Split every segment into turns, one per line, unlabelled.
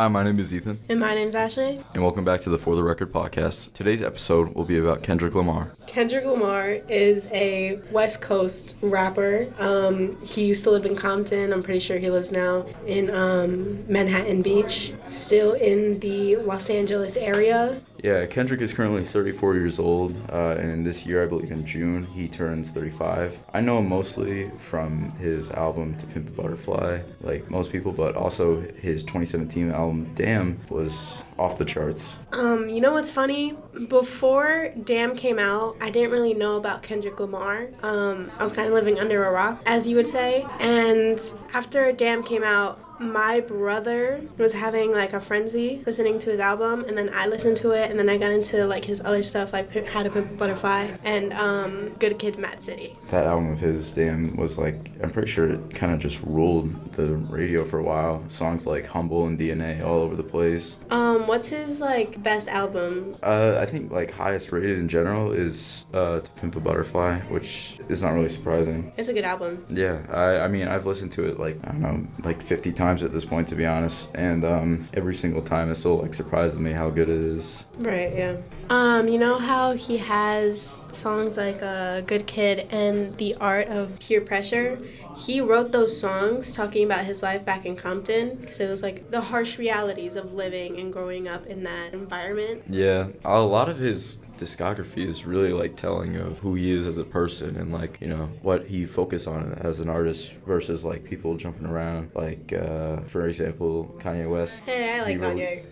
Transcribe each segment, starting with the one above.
Hi, my name is Ethan,
And my name's Ashley.
and welcome back to the For the Record podcast. Today's episode will be about Kendrick Lamar.
Kendrick Lamar is a West Coast rapper. Um, he used to live in Compton. I'm pretty sure he lives now in um, Manhattan Beach. Still in the Los Angeles area.
Yeah, Kendrick is currently 34 years old, uh, and this year, I believe in June, he turns 35. I know him mostly from his album To Pimp a Butterfly, like most people, but also his 2017 album Damn was off the charts.
Um, you know what's funny? Before Damn came out, I didn't really know about Kendrick Lamar. Um, I was kind of living under a rock, as you would say. And after Damn came out, my brother was having like a frenzy listening to his album, and then I listened to it, and then I got into like his other stuff, like How to Pimp a Butterfly and um, Good Kid, Mad City.
That album of his, Damn, was like, I'm pretty sure it kind of just ruled the radio for a while. Songs like Humble and DNA all over the place.
Um, what's his like best album?
Uh, I think like highest rated in general is uh, To Pimp a Butterfly, which is not really surprising.
It's a good album.
Yeah, I, I mean I've listened to it like I don't know like 50 times at this point to be honest, and um, every single time it still like surprises me how good it is.
Right, yeah. Um, you know how he has songs like uh, Good Kid and The Art of Peer Pressure? He wrote those songs talking about his life back in Compton because it was like the harsh realities of living and growing up in that environment.
Yeah, a lot of his discography is really like telling of who he is as a person and like you know what he focused on as an artist versus like people jumping around like uh, for example Kanye West.
Hey, I like
wrote-
Kanye.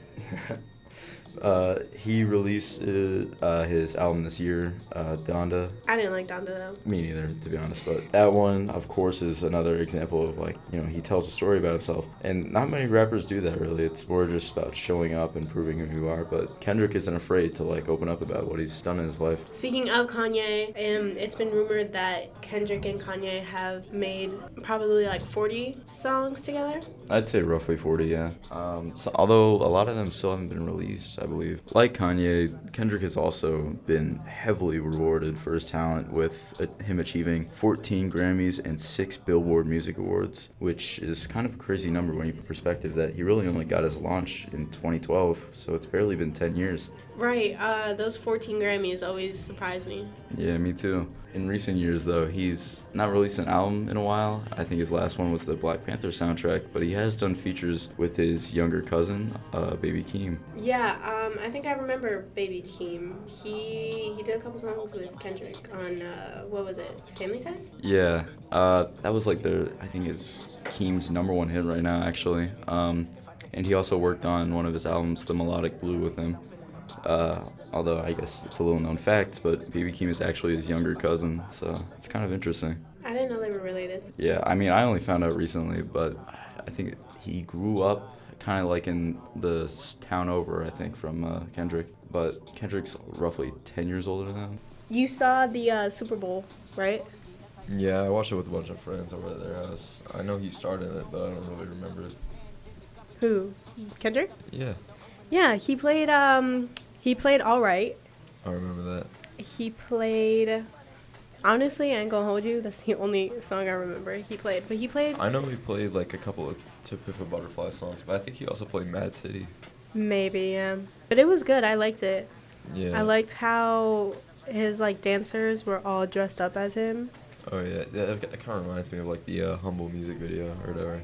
Uh, he released uh, his album this year, uh, Donda.
I didn't like Donda though.
Me neither, to be honest. But that one, of course, is another example of like you know he tells a story about himself, and not many rappers do that really. It's more just about showing up and proving who you are. But Kendrick isn't afraid to like open up about what he's done in his life.
Speaking of Kanye, um, it's been rumored that Kendrick and Kanye have made probably like 40 songs together.
I'd say roughly forty, yeah. Um, so, although a lot of them still haven't been released, I believe. Like Kanye, Kendrick has also been heavily rewarded for his talent, with uh, him achieving 14 Grammys and six Billboard Music Awards, which is kind of a crazy number when you put perspective that he really only got his launch in 2012, so it's barely been 10 years.
Right, uh, those 14 Grammys always surprise me.
Yeah, me too. In recent years, though, he's not released an album in a while. I think his last one was the Black Panther soundtrack, but he has done features with his younger cousin, uh, Baby Keem.
Yeah, um, I think I remember Baby Keem. He he did a couple songs with Kendrick on uh, what was it? Family Ties.
Yeah, uh, that was like the I think it's Keem's number one hit right now, actually. Um, and he also worked on one of his albums, The Melodic Blue, with him. Uh, although I guess it's a little known fact, but Baby Keem is actually his younger cousin, so it's kind of interesting.
I didn't know they were related.
Yeah, I mean, I only found out recently, but I think he grew up kind of like in the town over, I think, from uh, Kendrick. But Kendrick's roughly 10 years older than him.
You saw the uh, Super Bowl, right?
Yeah, I watched it with a bunch of friends over at their house. I know he started it, but I don't really remember it.
Who? Kendrick?
Yeah,
Yeah, he played. Um, he played all right.
I remember that.
He played. Honestly, I ain't gonna hold you. That's the only song I remember he played. But he played
I know he played like a couple of To Pimp a Butterfly songs, but I think he also played Mad City.
maybe, yeah. But it was good. I liked it.
Yeah.
I liked how his like dancers were all dressed up as him.
Oh yeah, that, that kind of reminds me of like the uh, Humble music video or whatever.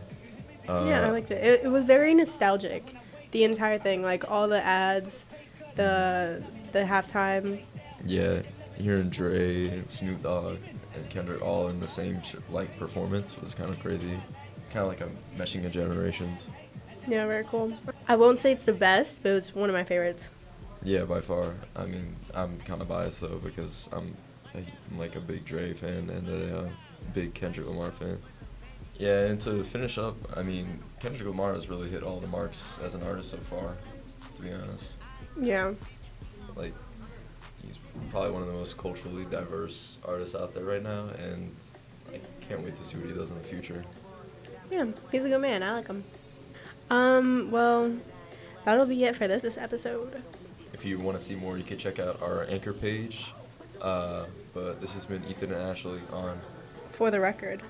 Uh,
yeah, I liked it. it. It was very nostalgic. The entire thing, like all the ads, the the halftime.
Yeah, hearing Dre Snoop Dogg and Kendrick all in the same sh- like performance was kind of crazy. It's kind of like a meshing of generations.
Yeah, very cool. I won't say it's the best, but it was one of my favorites.
Yeah, by far. I mean, I'm kind of biased though because I'm, I'm like a big Dre fan and a uh, big Kendrick Lamar fan. Yeah, and to finish up, I mean, Kendrick Lamar has really hit all the marks as an artist so far. To be honest,
Yeah.
like he's probably one of the most culturally diverse artists out there right now, and I can't wait to see what he does in the future.
Yeah, he's a good man. I like him. Um, well, that'll be it for this this episode.
If you want to see more, you can check out our anchor page. Uh, but this has been Ethan and Ashley on
For the record.